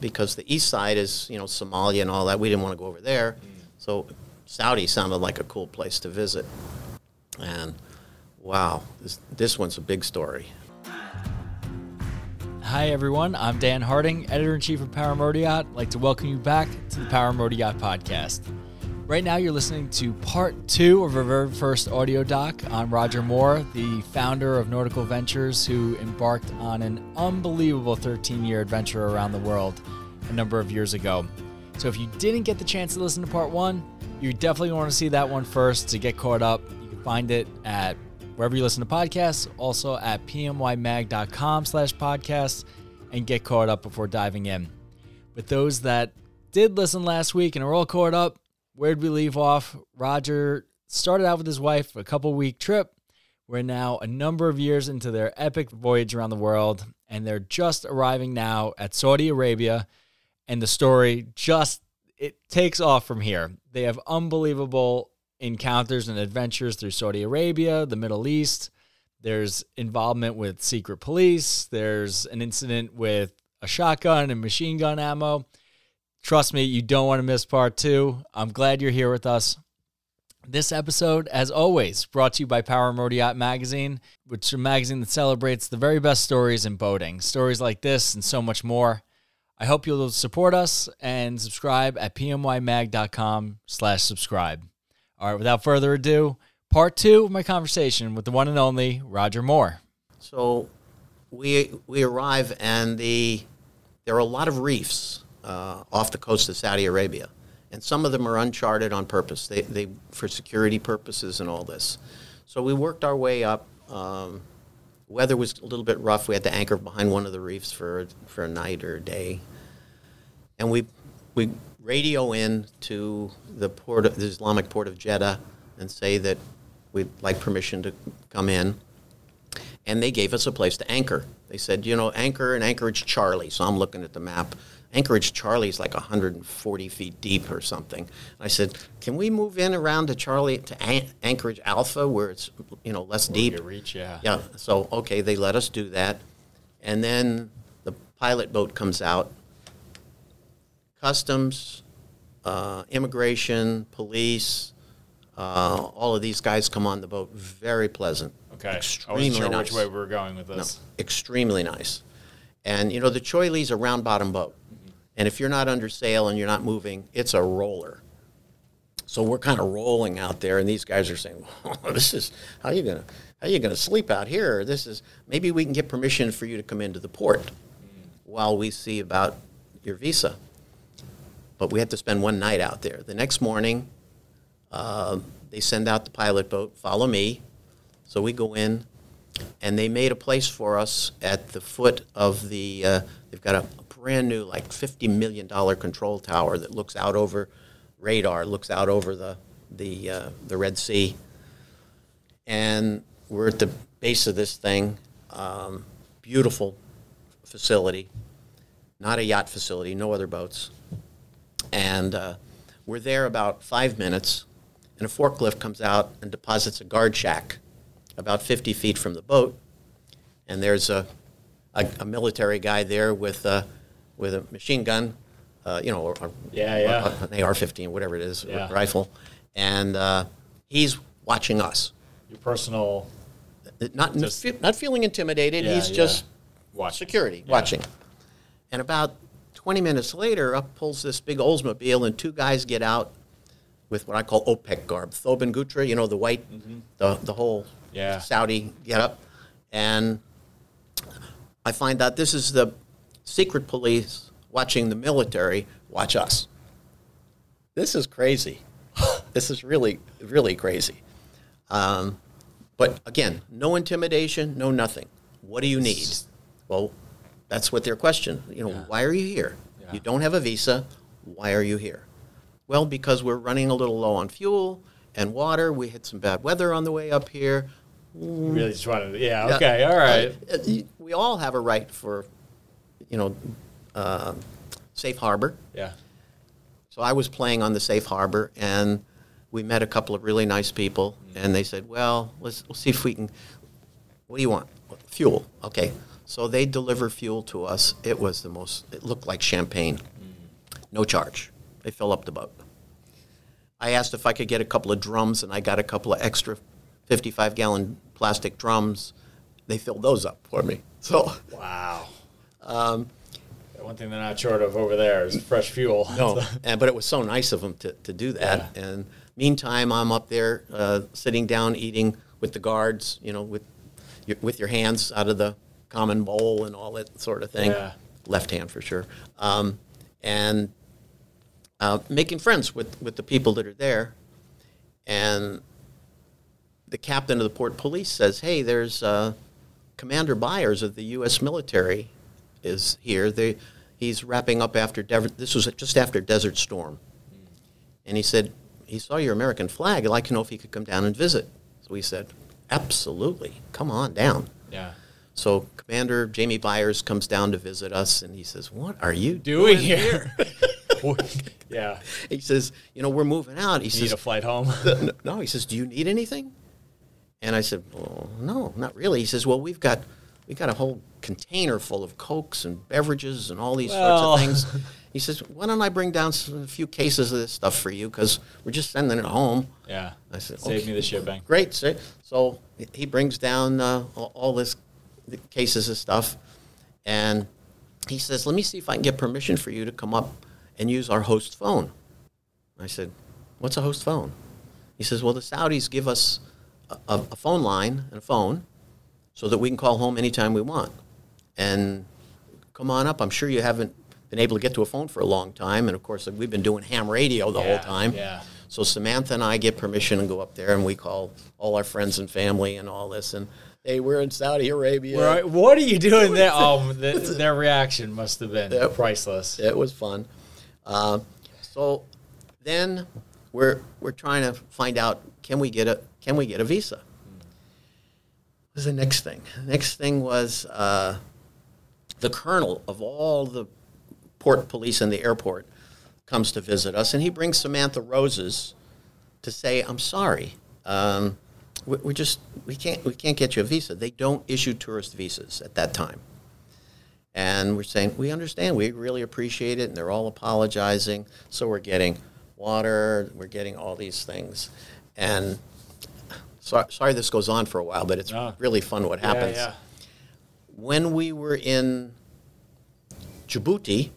because the east side is you know Somalia and all that. We didn't want to go over there, mm. so Saudi sounded like a cool place to visit. And wow, this this one's a big story. Hi everyone, I'm Dan Harding, editor in chief of Power Motor Yacht. I'd like to welcome you back to the Power Motor Yacht podcast. Right now, you're listening to part two of very first audio doc on Roger Moore, the founder of Nautical Ventures, who embarked on an unbelievable 13 year adventure around the world a number of years ago. So, if you didn't get the chance to listen to part one, you definitely want to see that one first to get caught up. You can find it at wherever you listen to podcasts, also at pmymag.com slash podcasts, and get caught up before diving in. But those that did listen last week and are all caught up, where'd we leave off? Roger started out with his wife a couple week trip. We're now a number of years into their epic voyage around the world, and they're just arriving now at Saudi Arabia. And the story just it takes off from here. They have unbelievable encounters and adventures through Saudi Arabia, the Middle East. There's involvement with secret police. There's an incident with a shotgun and machine gun ammo. Trust me, you don't want to miss part two. I'm glad you're here with us. This episode, as always, brought to you by Power Motor Yacht Magazine, which is a magazine that celebrates the very best stories in boating. Stories like this and so much more. I hope you'll support us and subscribe at pmymag.com slash subscribe. All right, without further ado, part two of my conversation with the one and only Roger Moore. So we we arrive and the there are a lot of reefs uh, off the coast of Saudi Arabia, and some of them are uncharted on purpose. They they for security purposes and all this. So we worked our way up. Um, weather was a little bit rough. We had to anchor behind one of the reefs for for a night or a day, and we we radio in to the port of the Islamic port of Jeddah and say that we'd like permission to come in. And they gave us a place to anchor. They said, you know, anchor in Anchorage Charlie. So I'm looking at the map. Anchorage Charlie is like 140 feet deep or something. I said, can we move in around to Charlie to An- Anchorage Alpha where it's you know less deep? Your reach, yeah. Yeah. So okay, they let us do that, and then the pilot boat comes out. Customs, uh, immigration, police, uh, all of these guys come on the boat. Very pleasant. Okay. Extremely I wasn't sure nice. which way we were going with this. No, extremely nice. And you know the Choi Lee's a round bottom boat, and if you're not under sail and you're not moving, it's a roller. So we're kind of rolling out there, and these guys are saying, oh, "This is how you gonna how are you gonna sleep out here? This is maybe we can get permission for you to come into the port while we see about your visa." But we had to spend one night out there. The next morning, uh, they send out the pilot boat. Follow me. So we go in, and they made a place for us at the foot of the. Uh, they've got a, brand new, like fifty million dollar control tower that looks out over radar, looks out over the the uh, the Red Sea, and we're at the base of this thing. Um, beautiful facility, not a yacht facility, no other boats, and uh, we're there about five minutes, and a forklift comes out and deposits a guard shack about 50 feet from the boat, and there's a, a, a military guy there with a, with a machine gun, uh, you know, or, or Yeah, yeah. or an AR-15, whatever it is, Yeah. rifle, and uh, he's watching us. Your personal Not Just- fe- not feeling intimidated. Yeah, he's yeah. just watch. security watching. And about 20 minutes later, up pulls this big Oldsmobile, and two guys get out with what I call OPEC garb. thobe and gutra, you know, the white, the, the whole Mm-hmm. Saudi get up. And I find out this is the secret police watching the military watch us. This is crazy. this is really, really crazy. Um, but again, no intimidation, no nothing. What do you need? Well, that's what their question. You know, why are you here? Yeah. You don't have a visa. Why are you here? Well, because we're running a little low on fuel and water. We had some bad weather on the way up here. Really just wanted to, yeah, Yeah. okay, all right. Uh, uh, we all have a right for, you know, uh, safe harbor. Yeah. So I was playing on the safe harbor, and we met a couple of really nice people, and they said, "Well, let's we'll see if we can. What do you want? Fuel. Okay. So they deliver fuel to us. It was the most. It looked like champagne. No charge. They fill up the boat. I asked if I could get a couple of drums, and I got a couple of extra 55 gallon plastic drums. They filled those up for me. So Wow. Um, One thing they're not short of over there is fresh fuel. no, and, but it was so nice of them to, to do that. Yeah. And meantime, I'm up there uh, sitting down eating with the guards, you know, with your, with your hands out of the common bowl and all that sort of thing. Yeah. Left hand for sure. Um, and uh, making friends with, with the people that are there. And the captain of the port police says, "Hey, there's uh, Commander Byers of the U.S. military is here. They, he's wrapping up after this was just after Desert Storm, and he said he saw your American flag. I'd like to know if he could come down and visit. So we said, absolutely, come on down. yeah. So Commander Jamie Byers comes down to visit us, and he says, "What are you Doing here. yeah. He says, "You know, we're moving out." He You need a flight home. no, he says, "Do you need anything?" And I said, "Well, no, not really." He says, "Well, we've got we got a whole container full of cokes and beverages and all these Well. sorts of things." He says, "Why don't I bring down some, a few cases of this stuff for you? Because we're just sending it home." yeah. I said, Save "Okay." me the shipping. Great. So, he brings down uh, all, this the cases of stuff, and he says, "Let me see if I can get permission for you to come up and use our host phone." I said, "What's a host phone?" He says, "Well, the Saudis give us a, a phone line and a phone, so that we can call home anytime we want. And come on up. I'm sure you haven't been able to get to a phone for a long time, and of course, we've been doing ham radio the Yeah, whole time. yeah. So Samantha and I get permission and go up there, and we call all our friends and family and all this. And hey, we're in Saudi Arabia. Right. What are you doing there? Oh, the, their reaction must have been priceless. It was fun. Uh, so then we're we're trying to find out can we get a can we get a visa? Was the next thing. The next thing was uh, the colonel of all the port police in the airport comes to visit us, and he brings Samantha roses to say, "I'm sorry, um, we, we just we can't we can't get you a visa. They don't issue tourist visas at that time." And we're saying, we understand, we really appreciate it, and they're all apologizing. So we're getting water, we're getting all these things. And so, sorry this goes on for a while, but it's No. really fun what happens. Yeah, When we were in Djibouti,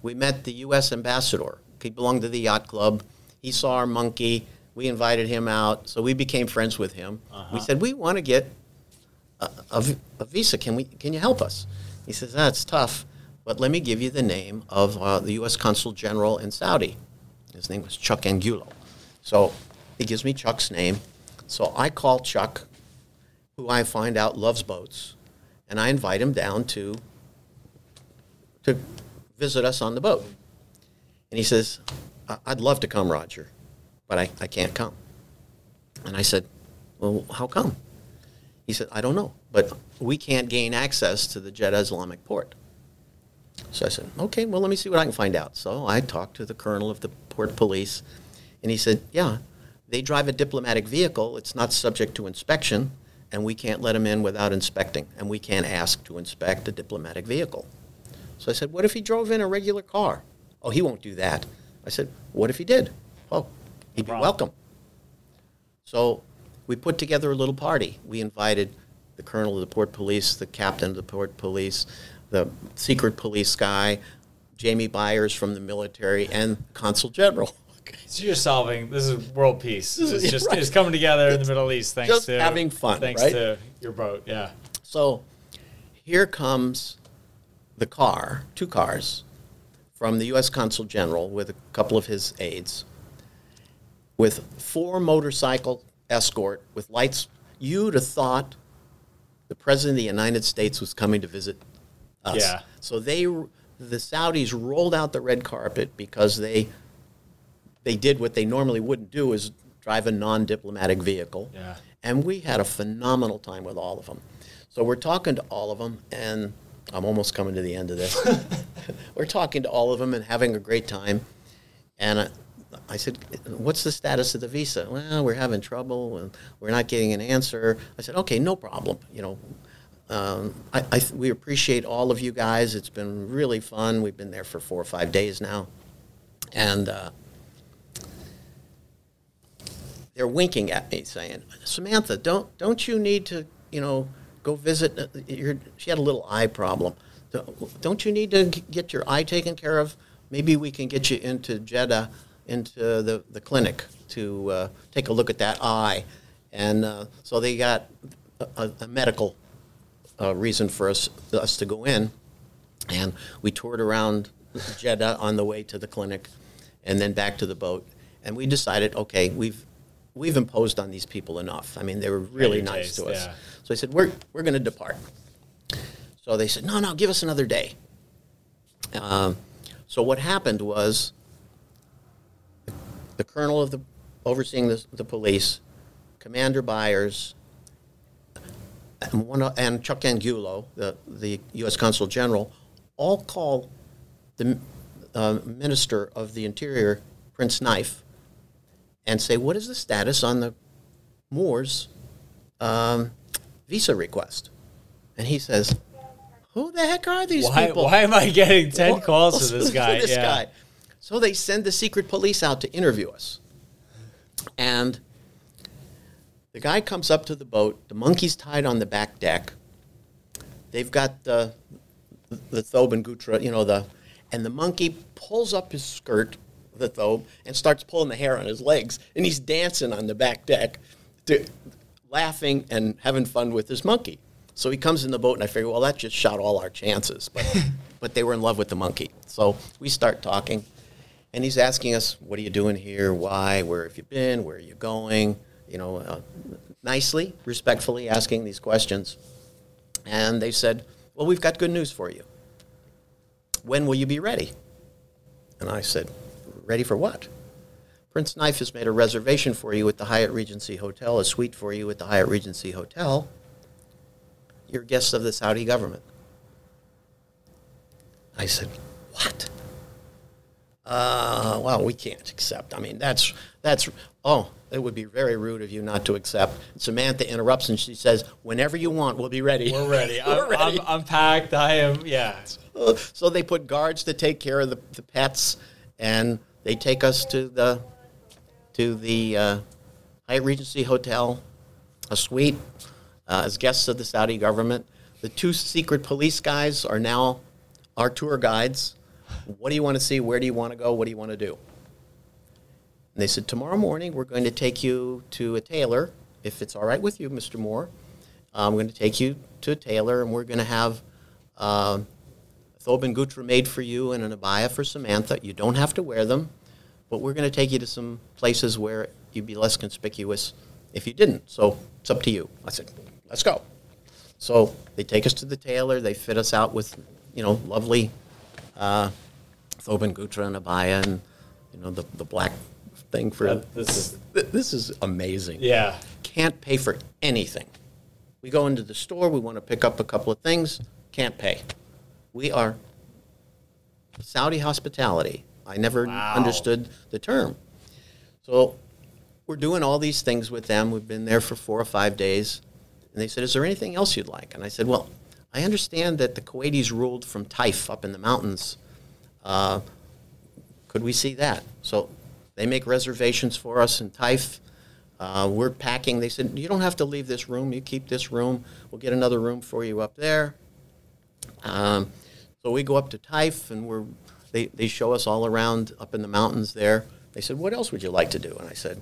we met the U.S. ambassador. He belonged to the yacht club. He saw our monkey. We invited him out, so we became friends with him. We said, we want to get a visa. Can we? Can you help us? He says, that's tough, but let me give you the name of uh, the U.S. Consul General in Saudi. His name was Chuck Angulo. So he gives me Chuck's name. So I call Chuck, who I find out loves boats, and I invite him down to to visit us on the boat. And he says, "I- I'd love to come, Roger, but I, I can't come. And I said, Well, how come? He said, I don't know, but we can't gain access to the Jeddah Islamic port. So I said, okay, well, let me see what I can find out. So I talked to the colonel of the port police, and he said, yeah, they drive a diplomatic vehicle. It's not subject to inspection, and we can't let them in without inspecting, and we can't ask to inspect a diplomatic vehicle. So I said, what if he drove in a regular car? Oh, he won't do that. I said, what if he did? Oh, he'd be welcome. So we put together a little party. We invited the colonel of the port police, the captain of the port police, the secret police guy, Jamie Byers from the military, and consul general. So you're solving this is world peace. is- It's just right. it's coming together in the Middle East thanks just to having fun, Thanks right? to your boat. Yeah. So here comes the car, two cars, from the U.S. Consul General with a couple of his aides, with four motorcycle escort with lights. You'd have thought the President of the United States was coming to visit us. Yeah. So they, the Saudis rolled out the red carpet because they, they did what they normally wouldn't do is drive a non-diplomatic vehicle. Yeah. And we had a phenomenal time with all of them. So we're talking to all of them, and I'm almost coming to the end of this. we're talking to all of them and having a great time. And I, I said, What's the status of the visa? Well, we're having trouble and we're not getting an answer. I said, Okay, no problem. You know, um, I, I we appreciate all of you guys. It's been really fun. We've been there for four or five days now, and uh, they're winking at me, saying, "Samantha, don't don't you need to, you know, go visit? uh, Your, she had a little eye problem. Don't- you need to get your eye taken care of? Maybe we can get you into Jeddah, into the the clinic to uh, take a look at that eye." And uh, so they got a, a, a medical uh, reason for us us to go in, and we toured around Jeddah on the way to the clinic, and then back to the boat. And we decided, okay, we've we've imposed on these people enough. I mean, they were really nice to us. yeah. So I said, we're we're going to depart. So they said, no, no, give us another day. Um, so what happened was, the colonel of the overseeing the, the police, Commander Byers, and, one, and Chuck Angulo, the, the U.S. Consul General, all call the uh, Minister of the Interior, Prince Nayef, and say, what is the status on the Moore's um, visa request? And he says, who the heck are these Why, people? why am I getting 10 Well, calls to this guy? this yeah. guy. So they send the secret police out to interview us. And the guy comes up to the boat. The monkey's tied on the back deck. They've got the the thobe and gutra, you know, the and the monkey pulls up his skirt, the thobe, and starts pulling the hair on his legs, and he's dancing on the back deck, to, laughing and having fun with his monkey. So he comes in the boat, and I figure, well, that just shot all our chances. But but they were in love with the monkey, so we start talking, and he's asking us, "What are you doing here? Why? Where have you been? Where are you going?" You know, uh, nicely, respectfully asking these questions. And they said, Well, we've got good news for you. When will you be ready? And I said, Ready for what? Prince Nayef has made a reservation for you at the Hyatt Regency Hotel, a suite for you at the Hyatt Regency Hotel. You're guests of the Saudi government. I said, What? Uh, well, we can't accept. I mean, that's that's. Oh, it would be very rude of you not to accept. Samantha interrupts and she says, "Whenever you want, we'll be ready." We're ready. I'm, We're ready. I'm, I'm packed. I am, yeah. so they put guards to take care of the, the pets, and they take us to the to the uh, Hyatt Regency Hotel, a suite, uh, as guests of the Saudi government. The two secret police guys are now our tour guides. What do you want to see? Where do you want to go? What do you want to do? And they said, Tomorrow morning, we're going to take you to a tailor, if it's all right with you, Mr. Moore. I'm going to take you to a tailor, and we're going to have um, a thobe and gutra made for you and an abaya for Samantha. You don't have to wear them, but we're going to take you to some places where you'd be less conspicuous if you didn't. So it's up to you. I said, Let's go. So they take us to the tailor. They fit us out with, you know, lovely uh, thobe gutra and abaya and, you know, the, the black thing for. That- this is- this is amazing. Yeah. Can't pay for anything. We go into the store. We want to pick up a couple of things. Can't pay. We are Saudi hospitality. I never Wow. understood the term. So we're doing all these things with them. We've been there for four or five days. And they said, Is there anything else you'd like? And I said, Well, I understand that the Kuwaitis ruled from Taif up in the mountains. Uh, could we see that? So they make reservations for us in Taif. Uh, we're packing. They said, You don't have to leave this room. You keep this room. We'll get another room for you up there. Um, so we go up to Taif and we're, they, they show us all around up in the mountains there. They said, What else would you like to do? And I said,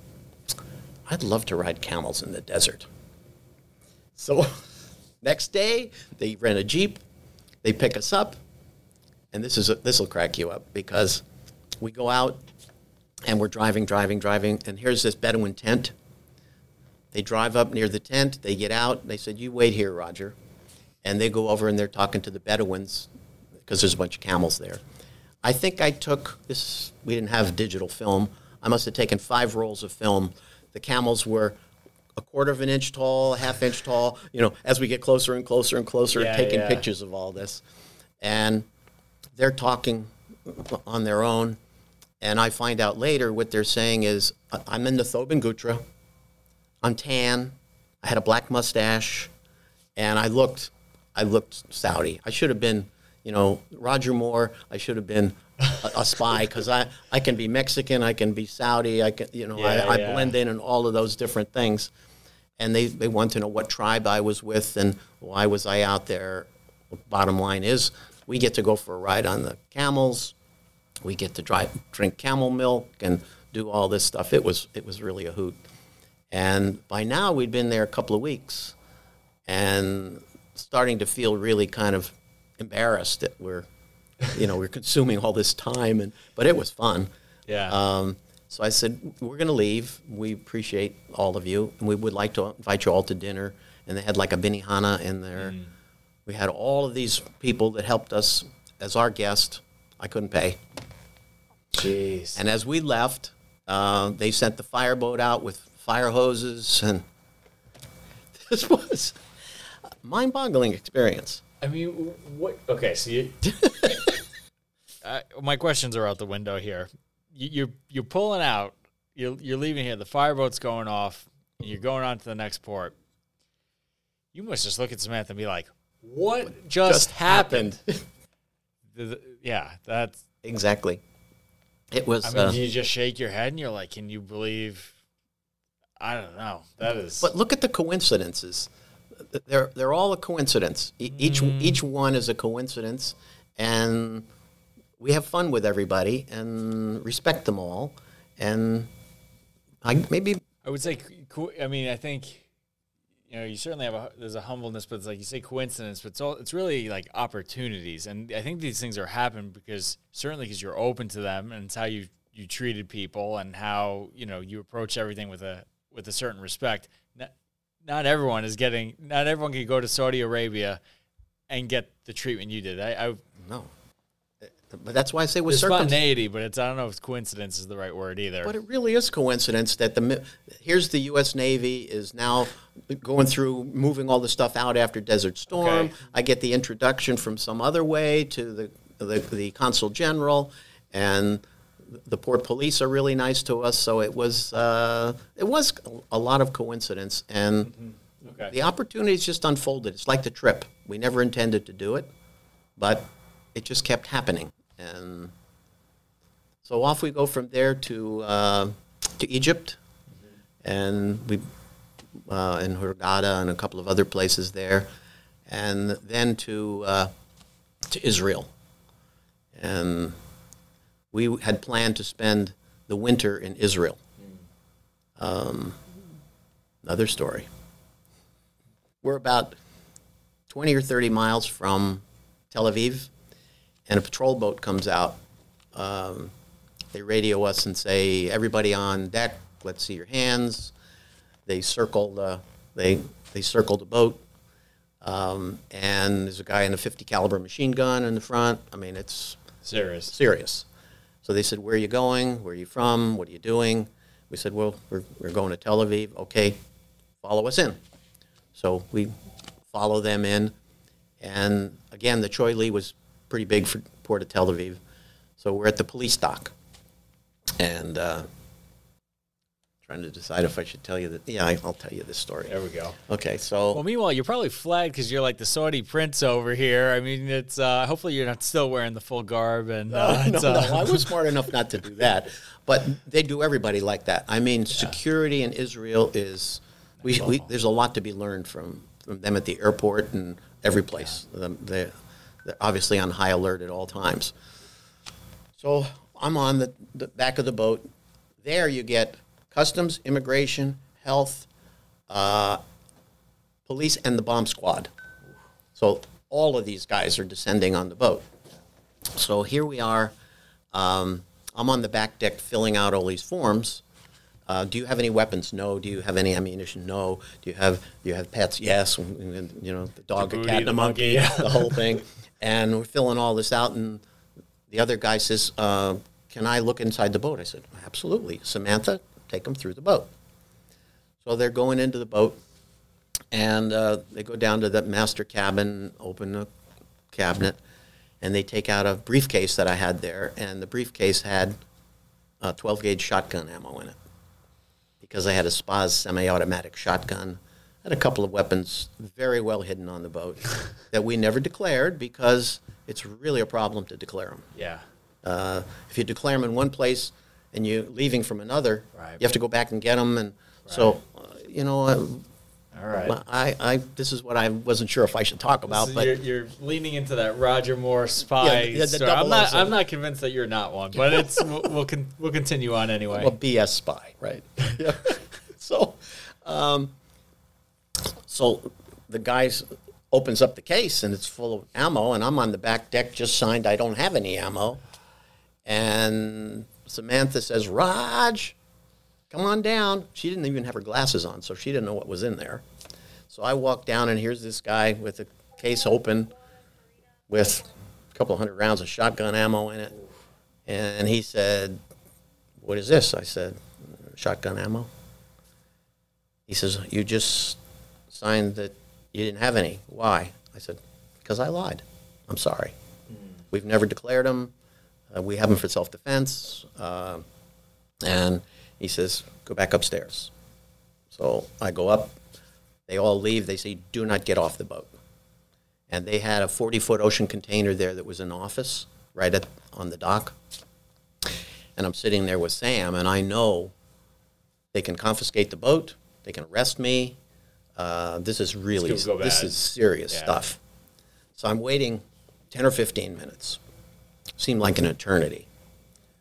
I'd love to ride camels in the desert. So next day, they rent a Jeep, they pick us up, and this is this will crack you up because we go out and we're driving, driving, driving, and here's this Bedouin tent. They drive up near the tent, they get out, they said, You wait here, Roger. And they go over and they're talking to the Bedouins because there's a bunch of camels there. I think I took this, we didn't have digital film. I must have taken five rolls of film. The camels were a quarter of an inch tall, a half inch tall, you know, as we get closer and closer and closer, Yeah, taking yeah. pictures of all this. And they're talking on their own. And I find out later what they're saying is I'm in the thobe and gutra. I'm tan. I had a black mustache. And I looked I looked Saudi. I should have been, you know, Roger Moore. I should have been a, a spy because I, I can be Mexican, I can be Saudi, I can, you know, Yeah, I, I yeah. blend in and all of those different things. And they, they want to know what tribe I was with and why was I out there. Bottom line is, we get to go for a ride on the camels. We get to drive, drink camel milk and do all this stuff. It was it was really a hoot. And by now we'd been there a couple of weeks, and starting to feel really kind of embarrassed that we're, you know, we're consuming all this time. And but it was fun. Yeah. Um, so I said, we're going to leave. We appreciate all of you, and we would like to invite you all to dinner. And they had like a benihana in there. We had all of these people that helped us as our guest. I couldn't pay. Jeez. And as we left, uh, they sent the fireboat out with fire hoses, and this was a mind-boggling experience. I mean, what? Okay, so you. uh, my questions are out the window here. You, you're you're pulling out. You're you're leaving here. The fireboat's going off. And you're going on to the next port. You must just look at Samantha and be like, "What just, happened?" The- the- yeah, that's. Exactly. It was. I mean, uh, you just shake your head and you're like, "Can you believe?" I don't know. That is. But look at the coincidences. They're they're all a coincidence. E- Each mm. each one is a coincidence, and we have fun with everybody and respect them all. And I maybe I would say, co- I mean, I think, you know, you certainly have a there's a humbleness, but it's like you say coincidence, but it's all it's really like opportunities, and I think these things are happening because certainly because you're open to them, and it's how you you treated people and how you know you approach everything with a with a certain respect. Not, everyone is getting, not everyone can go to Saudi Arabia and get the treatment you did. I, I no. But that's why I say with spontaneity, but it's I don't know if coincidence is the right word either. But it really is coincidence that the here's the U.S. Navy is now going through moving all the stuff out after Desert Storm. Okay. I get the introduction from some other way to the the, the consul general, and the port police are really nice to us. So it was uh, it was a lot of coincidence, and okay. the opportunities just unfolded. It's like the trip. We never intended to do it, but it just kept happening. And so off we go from there to uh, to Egypt, and we uh, in Hurghada and a couple of other places there, and then to uh, to Israel. And we had planned to spend the winter in Israel. Um, another story. We're about 20 or 30 miles from Tel Aviv, and a patrol boat comes out. Um, they radio us and say, "Everybody on deck, let's see your hands." They circle the they they circle the boat, um, and there's a guy in a 50 caliber machine gun in the front. I mean, it's Serious. serious. So they said, "Where are you going? Where are you from? What are you doing?" We said, "Well, we're, we're going to Tel Aviv." Okay, follow us in. So we follow them in, and again, the Choi Lee was pretty big for Port of Tel Aviv. So we're at the police dock, and uh, trying to decide if I should tell you that. Yeah, I- I'll tell you this story. There we go. Okay, so Well, meanwhile, you're probably flagged because you're like the Saudi prince over here. I mean, it's uh, hopefully you're not still wearing the full garb and uh, no, it's, no, uh, I was smart enough not to do that. But they do everybody like that. I mean, security in Israel is we, we there's a lot to be learned from, from them at the airport and every place. Um, they're, they're obviously on high alert at all times. So I'm on the, the back of the boat. There you get customs, immigration, health, uh, police, and the bomb squad. So all of these guys are descending on the boat. So here we are. Um, I'm on the back deck filling out all these forms. Uh, do you have any weapons? No. Do you have any ammunition? No. Do you have do you have pets? Yes. And, and, you know the dog, The booty, cat, and the a monkey, monkey. the whole thing. And we're filling all this out, and the other guy says, uh, "Can I look inside the boat?" I said, "Absolutely." Samantha, take them through the boat. So they're going into the boat, and uh, they go down to the master cabin, open the cabinet, and they take out a briefcase that I had there, and the briefcase had a 12 gauge shotgun ammo in it because I had a SPAS semi automatic shotgun. had a couple of weapons very well hidden on the boat that we never declared because it's really a problem to declare them. Yeah. Uh, if you declare them in one place and you're leaving from another, Right. you have to go back and get them. And so, uh, you know, uh, All right. I, I, this is what I wasn't sure if I should talk about, So but you're, you're leaning into that Roger Moore spy. Yeah, the- the story. I'm not. I'm not convinced that you're not one, but it's we'll we'll, con- we'll continue on anyway. a BS spy, right? Yeah. so, um, so the guy opens up the case and it's full of ammo, and I'm on the back deck, just signed. I don't have any ammo, and Samantha says, "Raj, come on down." She didn't even have her glasses on, so she didn't know what was in there. So I walk down, and here's this guy with the case open, with a couple hundred rounds of shotgun ammo in it, and he said, what is this? I said, shotgun ammo. He says, you just signed that you didn't have any. Why? I said, because I lied. I'm sorry. Hmm. We've never declared them. Uh, we have them for self-defense. Uh, and he says, go back upstairs. So I go up. They all leave. They say, do not get off the boat. And they had a 40-foot ocean container there that was an office right at, on the dock and I'm sitting there with Sam, and I know they can confiscate the boat, they can arrest me. Uh, this is really It's gonna go this bad. is serious Yeah. stuff. So I'm waiting ten or fifteen minutes. Seemed like an eternity.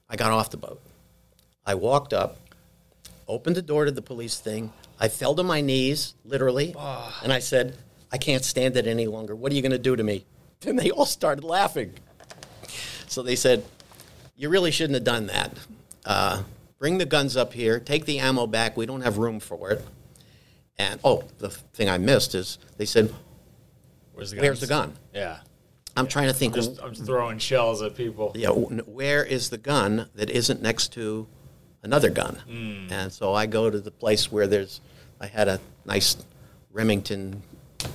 I got off the boat. I walked up, opened the door to the police thing. I fell to my knees, literally, and I said, "I can't stand it any longer. What are you going to do to me?" And they all started laughing. So they said, you really shouldn't have done that. Uh, bring the guns up here, take the ammo back. We don't have room for it. And oh, the thing I missed is they said, Where's the gun? "Where's the gun?" Yeah. I'm trying to think. I'm just, I'm throwing shells at people. yeah, where is the gun that isn't next to another gun? Hmm. And so I go to the place where there's. I had a nice Remington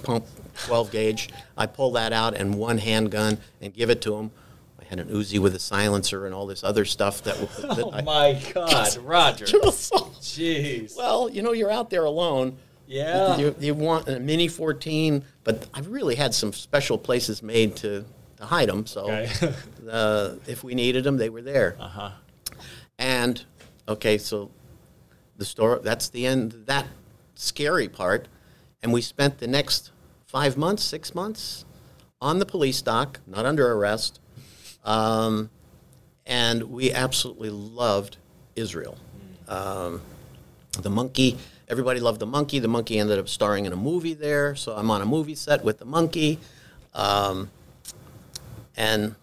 pump 12 gauge. I pull that out and one handgun and give it to him. I had an Uzi with a silencer and all this other stuff that. that Oh I, my God, Roger. Jeez. Well, you know, you're out there alone. Yeah. You, you want a Mini 14, but I've really had some special places made to, to hide them. So Okay. uh, if we needed them, they were there. Uh huh. And, okay, so the story, that's the end, of that scary part. And we spent the next five months, six months on the police dock, not under arrest. Um, and we absolutely loved Israel. Um, the monkey, everybody loved the monkey. The monkey ended up starring in a movie there, so I'm on a movie set with the monkey. Um, and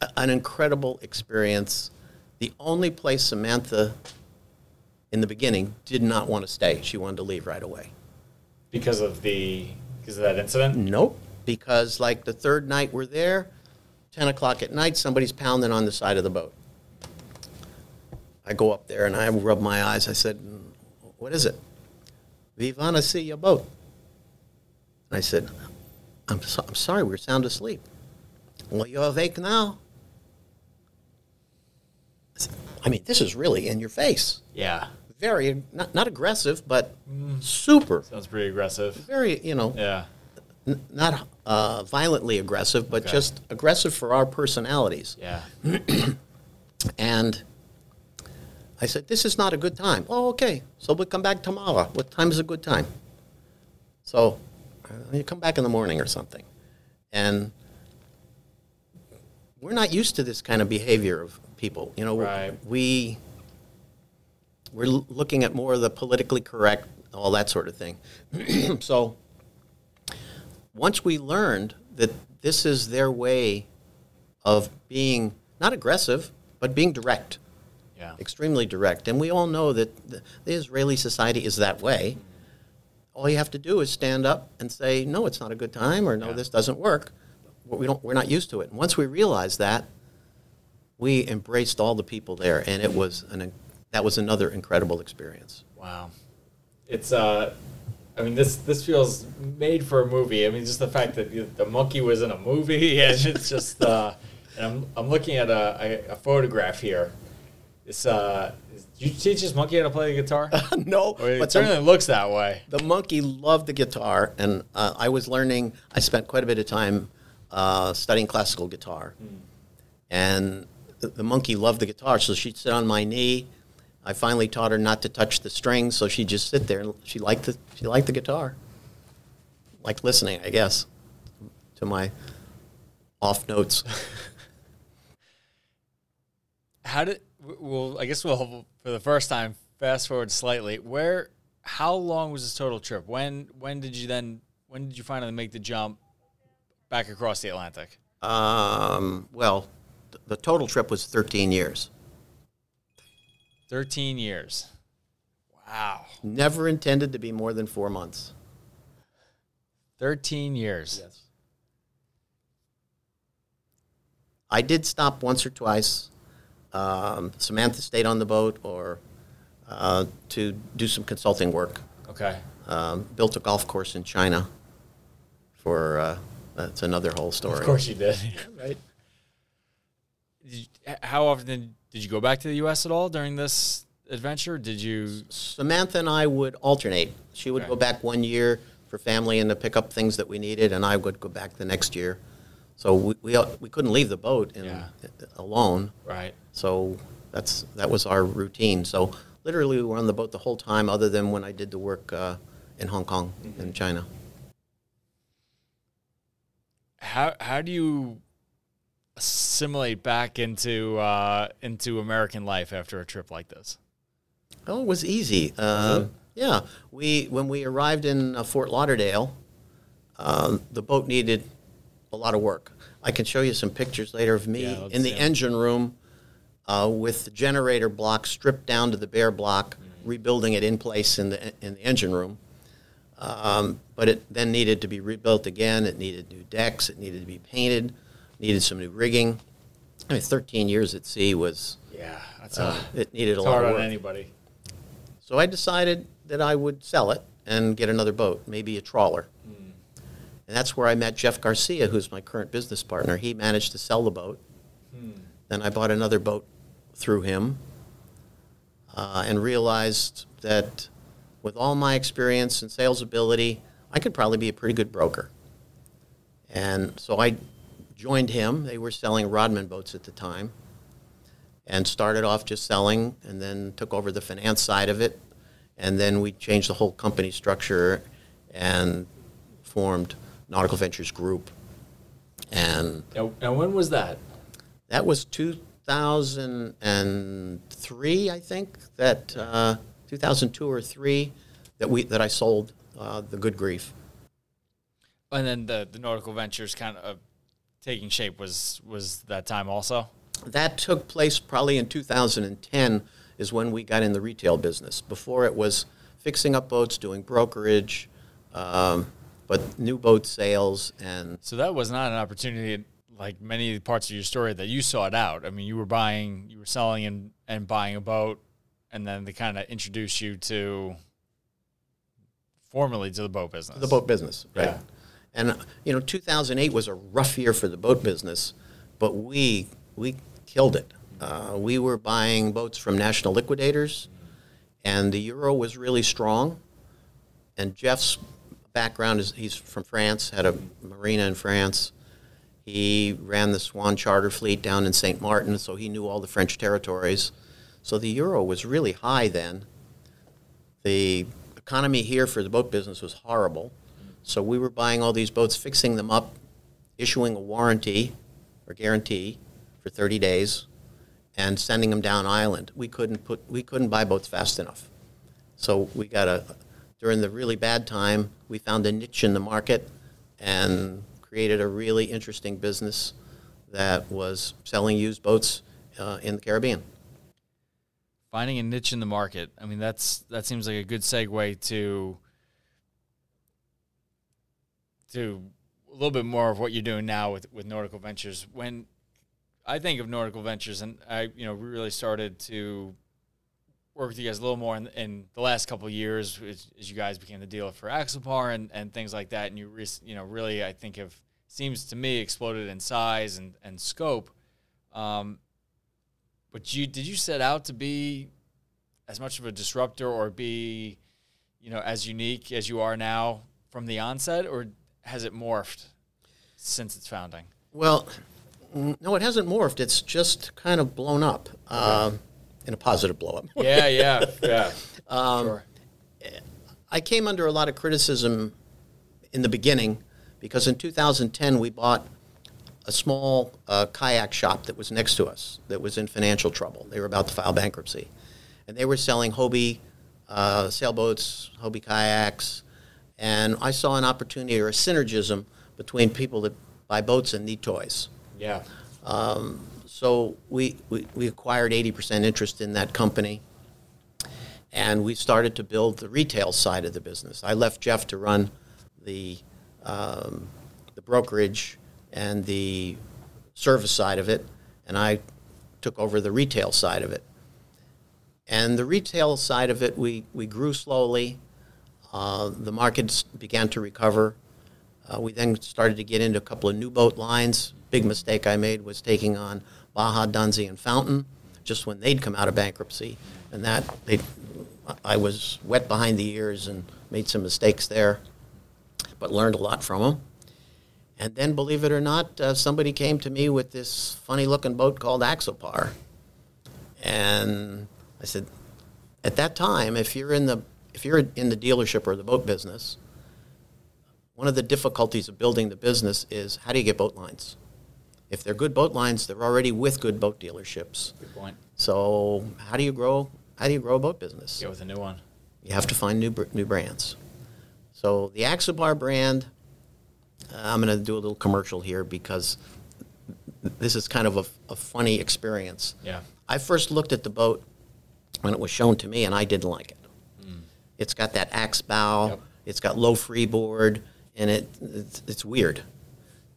a- an incredible experience. The only place Samantha, in the beginning, did not want to stay. She wanted to leave right away. Because of the because of that incident. Nope, because like the third night we're there, 10 o'clock at night, somebody's pounding on the side of the boat. I go up there and I rub my eyes. I said, What is it? We want to see your boat. And I said, I'm, so, I'm sorry, we're sound asleep. Well, you're awake now. I said, I mean, this is really in your face. Yeah. Very, not, not aggressive, but super, Sounds pretty aggressive. very, you know, Yeah. n- not uh, violently aggressive, but Okay. just aggressive for our personalities. Yeah. And I said, This is not a good time. Oh, okay. So we'll come back tomorrow. What time is a good time? So uh, you come back in the morning or something. And we're not used to this kind of behavior of people. You know, Right. we, we're looking at more of the politically correct, all that sort of thing. so once we learned that this is their way of being not aggressive, but being direct, Yeah. extremely direct. And we all know that the, the Israeli society is that way. All you have to do is stand up and say, no, it's not a good time, or no, Yeah. this doesn't work. We don't, we're not used to it. And once we realized that, we embraced all the people there, and it was an, that was another incredible experience. Wow. It's uh I mean this this feels made for a movie. I mean just the fact that the- the monkey was in a movie and it's just uh and I'm I'm looking at a, a, a photograph here. This uh, did you teach this monkey how to play the guitar? no, Or it but certainly the, looks that way. the monkey loved the guitar, and uh, I was learning. I spent quite a bit of time uh, studying classical guitar, and the, the monkey loved the guitar. So she'd sit on my knee. I finally taught her not to touch the strings, so she'd just sit there, and she liked the she liked the guitar, liked listening, I guess, to my off notes. How did? Well, I guess we'll for the first time fast forward slightly. Where? How long was this total trip? When? When did you then? When did you finally make the jump back across the Atlantic? Um, well, th- the total trip was 13 years. Thirteen years. Wow. Never intended to be more than four months. Thirteen years. Yes. I did stop once or twice. Um, Samantha stayed on the boat or uh, to do some consulting work. Okay. Um, built a golf course in China for, uh, that's another whole story. Of course you did. Right. Did you, how often did, did you go back to the U.S. at all during this adventure? Did you? Samantha and I would alternate. She would Okay. go back one year for family and to pick up things that we needed, and I would go back the next year. So we, we, we couldn't leave the boat in, Yeah. alone. Right. So that's that was our routine. So literally, we were on the boat the whole time, other than when I did the work uh, in Hong Kong and China. How how do you assimilate back into uh, into American life after a trip like this? Oh, it was easy. Uh, yeah, we when we arrived in uh, Fort Lauderdale, um, the boat needed a lot of work. I can show you some pictures later of me Yeah, in the engine room uh, with the generator block stripped down to the bare block, Mm-hmm. rebuilding it in place in the in the engine room. Um, but it then needed to be rebuilt again. It needed new decks. It needed to be painted. Needed some new rigging. I mean, 13 years at sea was Yeah, that's uh, it needed a lot hard of on anybody. So I decided that I would sell it and get another boat, maybe a trawler. And that's where I met Jeff Garcia, who's my current business partner. He managed to sell the boat. Then I bought another boat through him uh, and realized that with all my experience and sales ability, I could probably be a pretty good broker. And so I joined him. They were selling Rodman boats at the time and started off just selling and then took over the finance side of it. And then we changed the whole company structure and formed Nautical Ventures Group. And Now, now when was that? that was 2003, I think, that uh, 2002 or 3 that, we, that I sold uh, the Good Grief. And then the the nautical ventures kind of taking shape was was that time also. That took place probably in 2010 is when we got in the retail business. Before it was fixing up boats, doing brokerage, um, but new boat sales and So that was not an opportunity like many parts of your story that you sought out. I mean, you were buying, you were selling and, and buying a boat, and then they kind of introduced you to formally to the boat business. the boat business, right? Yeah. And you know, 2008 was a rough year for the boat business, but we we killed it. Uh, we were buying boats from national liquidators, and the euro was really strong. And Jeff's background is he's from France, had a marina in France. He ran the Swan charter fleet down in St. Martin, so he knew all the French territories. So the euro was really high then. The economy here for the boat business was horrible. So we were buying all these boats, fixing them up, issuing a warranty or guarantee for 30 days, and sending them down island. We couldn't put we couldn't buy boats fast enough. So we got a during the really bad time, we found a niche in the market and created a really interesting business that was selling used boats uh, in the Caribbean. Finding a niche in the market. I mean, that's that seems like a good segue to to a little bit more of what you're doing now with with Nautical Ventures. When I think of Nautical Ventures, and I, you know, we really started to work with you guys a little more in, in the last couple of years as, as you guys became the dealer for Axopar and, and things like that. And you, re, you know, really, I think have seems to me exploded in size and, and scope. Um, But you did you set out to be as much of a disruptor or be, you know, as unique as you are now from the onset, or has it morphed since its founding? Well, no, it hasn't morphed. It's just kind of blown up um, in a positive blow up. Yeah, yeah, yeah. sure. I came under a lot of criticism in the beginning because in 2010 we bought a small uh, kayak shop that was next to us that was in financial trouble. They were about to file bankruptcy. And they were selling Hobie uh, sailboats, Hobie kayaks. And I saw an opportunity or a synergism between people that buy boats and need toys. Yeah. So we, we, we acquired 80% interest in that company. And we started to build the retail side of the business. I left Jeff to run the, um, the brokerage and the service side of it, and I took over the retail side of it. And the retail side of it, we, we grew slowly. Uh, the markets began to recover. Uh, we then started to get into a couple of new boat lines. Big mistake I made was taking on Baja, Donzi, and Fountain just when they'd come out of bankruptcy. And that, they, I was wet behind the ears and made some mistakes there, but learned a lot from them. And then, believe it or not, uh, somebody came to me with this funny looking boat called Axopar. And I said, at that time, if you're in the if you're in the dealership or the boat business, one of the difficulties of building the business is how do you get boat lines? If they're good boat lines, they're already with good boat dealerships. Good point. So how do you grow? How do you grow a boat business? Get with a new one. You have to find new new brands. So the Axopar brand, uh, I'm going to do a little commercial here because this is kind of a, a funny experience. Yeah. I first looked at the boat when it was shown to me, and I didn't like it. It's got that axe bow. Yep. It's got low freeboard, and it it's, it's weird,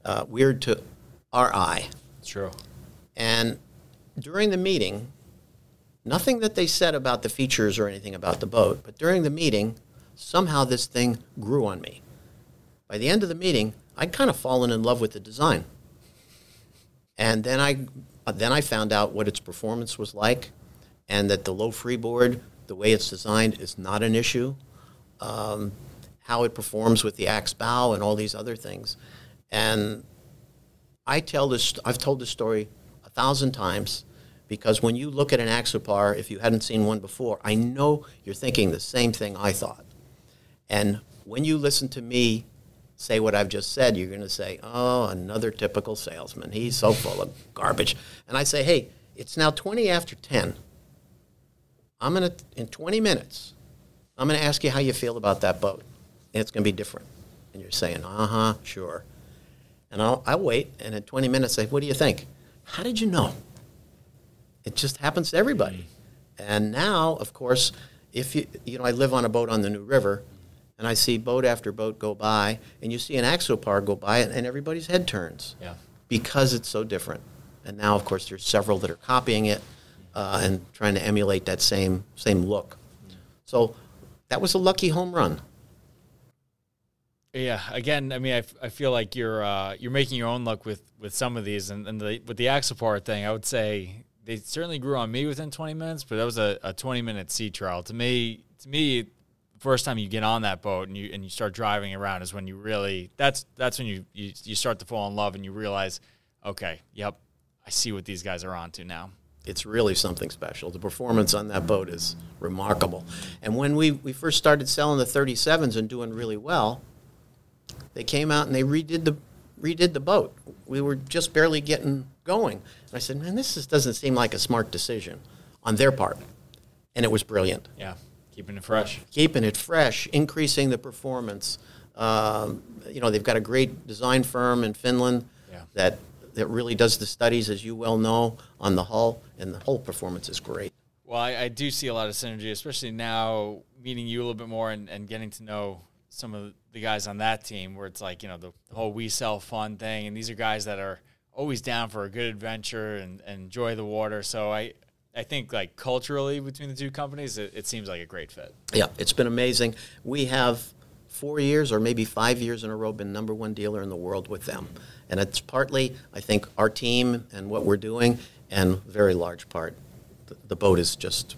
uh, weird to our eye. True. And during the meeting, nothing that they said about the features or anything about the boat, but during the meeting, somehow this thing grew on me. By the end of the meeting, I'd kind of fallen in love with the design. And then I, then I found out what its performance was like, and that the low freeboard, the way it's designed, is not an issue. Um, how it performs with the axe bow and all these other things, and I tell this. I've told this story a thousand times because when you look at an Axopar, if you hadn't seen one before, I know you're thinking the same thing I thought. And when you listen to me say what I've just said, you're going to say, "Oh, another typical salesman. He's so full of garbage." And I say, "Hey, it's now 20 after 10. I'm going to in 20 minutes, I'm going to ask you how you feel about that boat, and it's going to be different." And you're saying, "Uh huh, sure." And I'll, I'll wait, and in 20 minutes, say, What do you think? How did you know? It just happens to everybody. And now, of course, if you, you know, I live on a boat on the New River, and I see boat after boat go by, and you see an Axopar go by, and everybody's head turns Yeah. because it's so different. And now, of course, there's several that are copying it uh, and trying to emulate that same, same look. So that was a lucky home run. Yeah. Again, I mean, I, I feel like you're uh, you're making your own luck with, with some of these, and, and the, with the Axopar thing, I would say they certainly grew on me within 20 minutes, but that was a, a 20 minute sea trial. To me, to me, first time you get on that boat and you and you start driving around is when you really that's that's when you you, you start to fall in love and you realize, okay, yep, I see what these guys are onto now. it's really something special. The performance on that boat is remarkable. And when we, we first started selling the 37s and doing really well, they came out and they redid the redid the boat. We were just barely getting going. And I said, man, this is, doesn't seem like a smart decision on their part. And it was brilliant. Yeah, keeping it fresh. Keeping it fresh, increasing the performance. Um, you know, they've got a great design firm in Finland Yeah. that that really does the studies, as you well know, on the hull, and the hull performance is great. Well, I, I do see a lot of synergy, especially now meeting you a little bit more and, and getting to know some of the guys on that team where it's like, you know, the, the whole we sell fun thing. And these are guys that are always down for a good adventure and, and enjoy the water. So I, I think like culturally between the two companies, it, it seems like a great fit. Yeah, it's been amazing. We have four years or maybe five years in a row been number one dealer in the world with them. And it's partly, I think, our team and what we're doing, and very large part, the, the boat is just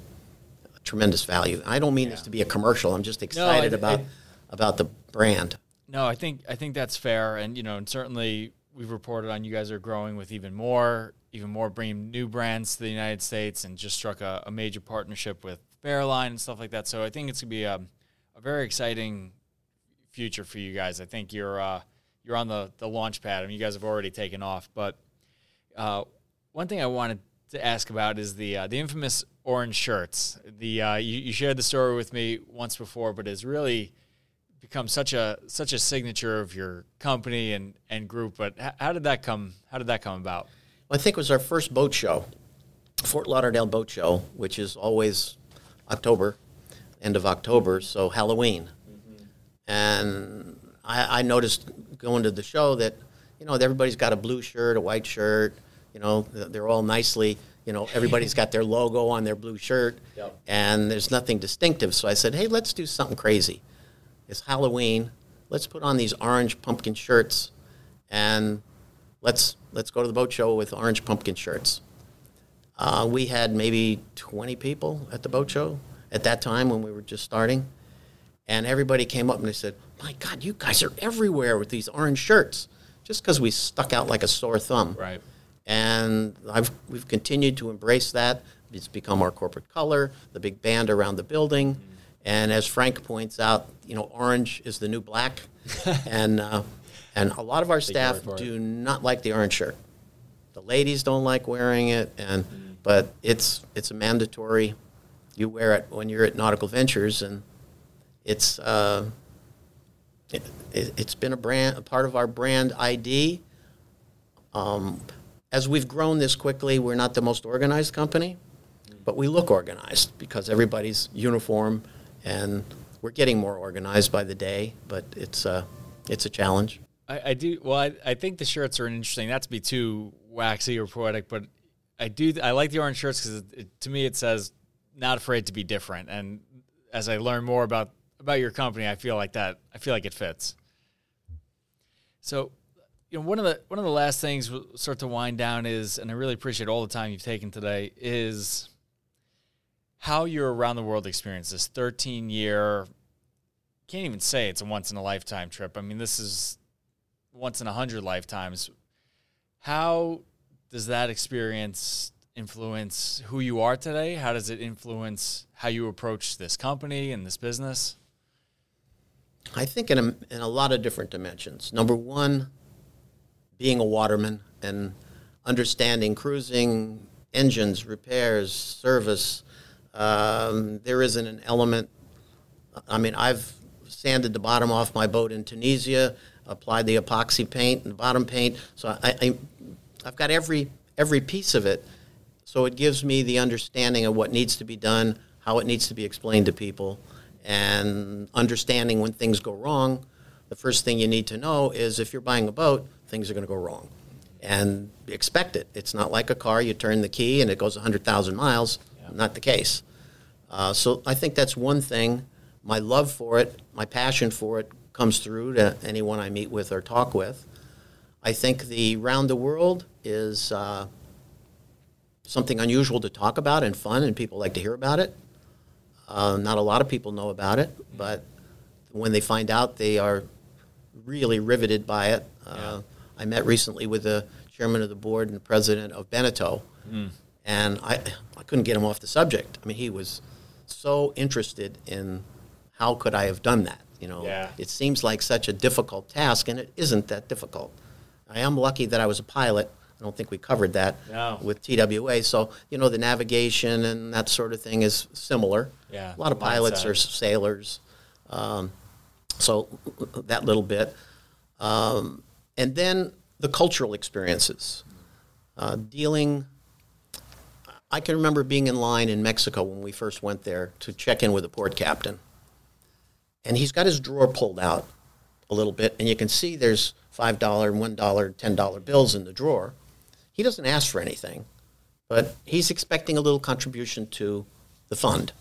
a tremendous value. I don't mean this to be a commercial. I'm just excited I- about I- about the brand. No, I think I think that's fair, and you know, and certainly we've reported on you guys are growing with even more, even more bringing new brands to the United States, and just struck a, a major partnership with Fairline and stuff like that. So I think it's gonna be a, a very exciting future for you guys. I think you're uh, you're on the the launch pad. I mean, you guys have already taken off, but uh, one thing I wanted to ask about is the uh, the infamous orange shirts. The uh, you, you shared the story with me once before, but it's really become such a such a signature of your company and and group. But h- how did that come? How did that come about? I think it was our first boat show, Fort Lauderdale Boat Show, which is always October, end of October, so Halloween. Mm-hmm. And I, I noticed going to the show that, you know, everybody's got a blue shirt, a white shirt, you know, they're all nicely, you know, everybody's got their logo on their blue shirt, Yep. and there's nothing distinctive. So I said, hey, let's do something crazy. It's Halloween. Let's put on these orange pumpkin shirts, and let's let's go to the boat show with orange pumpkin shirts. Uh, we had maybe 20 people at the boat show at that time when we were just starting, and everybody came up and they said, "My God, you guys are everywhere with these orange shirts!" Just because we stuck out like a sore thumb, Right. and I've, we've continued to embrace that. It's become our corporate color, the big band around the building. And as Frank points out, you know, orange is the new black. and, uh, and a lot of our staff word for it. do not like the orange shirt. The ladies don't like wearing it, and but it's it's a mandatory. You wear it when you're at Nautical Ventures, and it's uh, it, it, it's been a brand, a part of our brand ID. Um, as we've grown this quickly, we're not the most organized company, but we look organized because everybody's uniform, and we're getting more organized by the day. But it's uh, it's a challenge. I, I do. Well, I, I think the shirts are interesting. Not to be too waxy or poetic, but I do. I like the orange shirts because to me it says "not afraid to be different." And as I learn more about about your company, I feel like that. I feel like it fits. So, you know, one of the one of the last things we'll start to wind down is, and I really appreciate all the time you've taken today, is how your around the world experience this 13 year can't even say it's a once in a lifetime trip. I mean, this is once in a hundred lifetimes. How does that experience influence who you are today? How does it influence how you approach this company and this business? I think in a, in a lot of different dimensions. Number one, being a waterman and understanding cruising, engines, repairs, service. Um, there isn't an element. I mean, I've sanded the bottom off my boat in Tunisia, applied the epoxy paint and the bottom paint. So I, I, I've got every every piece of it. So it gives me the understanding of what needs to be done, how it needs to be explained to people, and understanding when things go wrong. The first thing you need to know is if you're buying a boat, things are going to go wrong. And expect it. It's not like a car, you turn the key and it goes 100,000 miles. Not the case. Uh, so I think that's one thing. My love for it, my passion for it comes through to anyone I meet with or talk with. I think the round the world is uh, something unusual to talk about and fun, and people like to hear about it. Uh, not a lot of people know about it, but when they find out, they are really riveted by it. Uh, I met recently with the chairman of the board and president of Beneteau, and I, I couldn't get him off the subject. I mean, he was so interested in how could I have done that. You know, Yeah. it seems like such a difficult task, and it isn't that difficult. I am lucky that I was a pilot. I don't think we covered that No. with TWA. So, you know, the navigation and that sort of thing is similar. Yeah, A lot of pilots are sailors. Um, so, that little bit. Um, and then the cultural experiences. Uh, dealing, I can remember being in line in Mexico when we first went there to check in with the port captain. And he's got his drawer pulled out a little bit, and you can see there's $5, $1, $10 bills in the drawer. He doesn't ask for anything, but he's expecting a little contribution to the fund.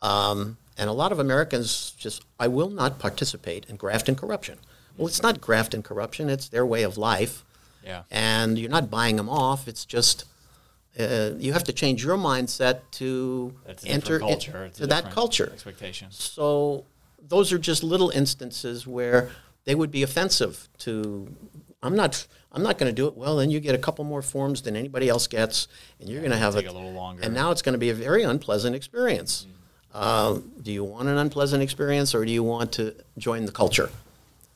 Um, and a lot of Americans just, I will not participate in graft and corruption. Well, it's not graft and corruption, it's their way of life. Yeah. And you're not buying them off, it's just uh, you have to change your mindset to enter culture. It's to that culture. Expectation. So those are just little instances where they would be offensive to. I'm not. I'm not going to do it. Well, then you get a couple more forms than anybody else gets, and you're going to have a little longer. And now it's going to be a very unpleasant experience. Uh, do you want an unpleasant experience, or do you want to join the culture?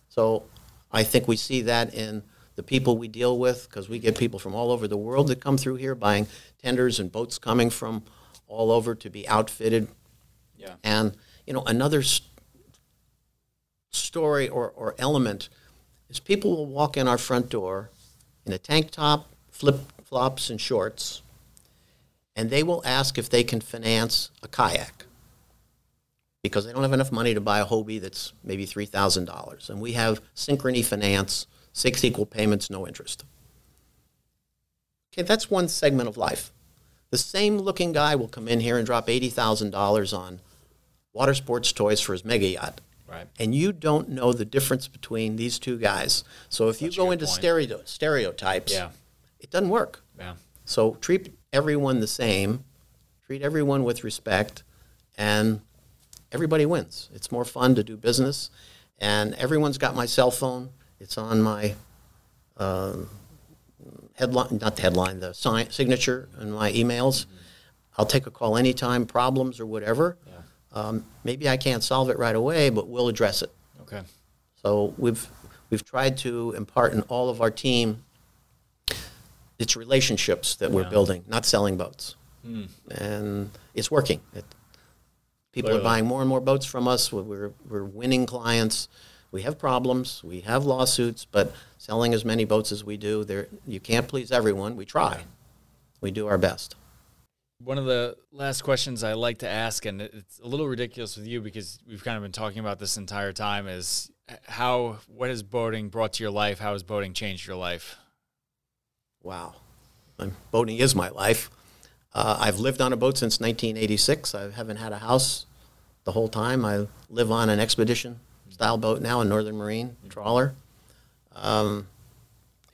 So I think we see that in the people we deal with because we get people from all over the world that come through here buying tenders and boats coming from all over to be outfitted. Yeah. And, you know, another s- story or, or element is people will walk in our front door in a tank top, flip flops, and shorts, and they will ask if they can finance a kayak because they don't have enough money to buy a Hobie that's maybe $3,000. And we have Synchrony Finance, six equal payments, no interest. Okay, that's one segment of life. The same looking guy will come in here and drop $80,000 on water sports toys for his mega yacht. Right. And you don't know the difference between these two guys. So if you go into stereo, stereotypes, Yeah. it doesn't work. Yeah. So treat everyone the same, treat everyone with respect, and everybody wins. It's more fun to do business, and everyone's got my cell phone. It's on my um, headline, not the headline, the sign, signature and my emails. I'll take a call anytime, problems or whatever. Um, maybe I can't solve it right away, but we'll address it. Okay. So we've we've tried to impart in all of our team it's relationships that we're Yeah. building, not selling boats, and it's working. It, people Clearly. are buying more and more boats from us. We're we're winning clients. We have problems. We have lawsuits, but selling as many boats as we do, there you can't please everyone. We try. We do our best. One of the last questions I like to ask, and it's a little ridiculous with you because we've kind of been talking about this entire time, is how what has boating brought to your life? How has boating changed your life? Wow. Boating is my life. Uh, I've lived on a boat since 1986. I haven't had a house the whole time. I live on an expedition style boat now, a Northern Marine trawler. Um,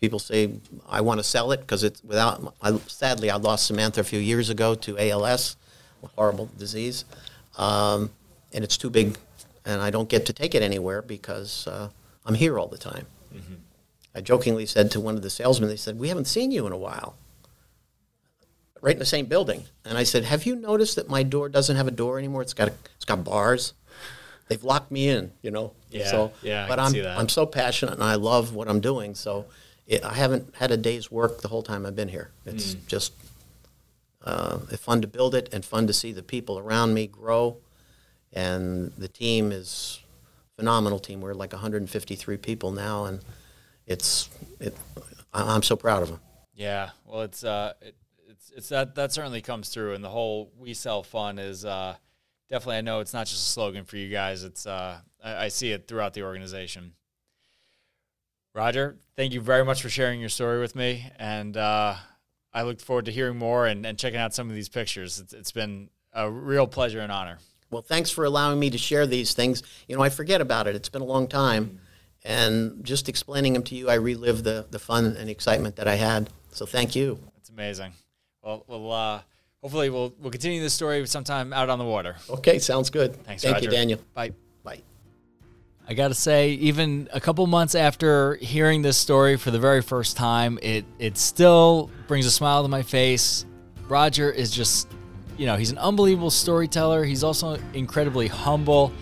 people say I want to sell it because it's without. I, sadly, I lost Samantha a few years ago to ALS, a horrible disease, um, and it's too big, and I don't get to take it anywhere because uh, I'm here all the time. I jokingly said to one of the salesmen, they said, We haven't seen you in a while. Right in the same building. And I said, Have you noticed that my door doesn't have a door anymore? It's got, a, it's got bars. They've locked me in, you know? Yeah, so, yeah, I But can am see that. I'm so passionate and I love what I'm doing. So it, I haven't had a day's work the whole time I've been here. It's Mm. just uh, fun to build it and fun to see the people around me grow. And the team is phenomenal team. We're like 153 people now, and it's it. I'm so proud of them. Yeah, well, it's uh, it, it's it's that that certainly comes through, and the whole "we sell fun" is uh, definitely. I know it's not just a slogan for you guys. It's uh, I, I see it throughout the organization. Roger, thank you very much for sharing your story with me, and uh, I look forward to hearing more and, and checking out some of these pictures. It's, it's been a real pleasure and honor. Well, thanks for allowing me to share these things. You know, I forget about it. It's been a long time, and just explaining them to you, I relive the the fun and excitement that I had. So thank you. It's amazing. Well, we'll uh, hopefully we'll we'll continue this story sometime out on the water. Okay, sounds good. Thanks, Thank Roger. you, Daniel. Bye. Bye. I got to say, even a couple months after hearing this story for the very first time, it it still brings a smile to my face. Roger is just, you know, he's an unbelievable storyteller. He's also incredibly humble.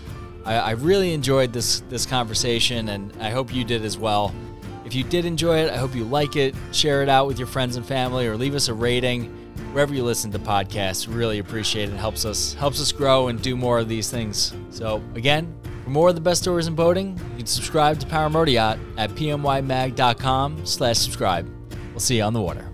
I, I really enjoyed this this conversation, and I hope you did as well. If you did enjoy it, I hope you like it, share it out with your friends and family, or leave us a rating wherever you listen to podcasts. Really appreciate it. Helps us helps us grow and do more of these things. So again, for more of the best stories in boating, you can subscribe to Power Motor Yacht at pmymag.com slash subscribe. We'll see you on the water.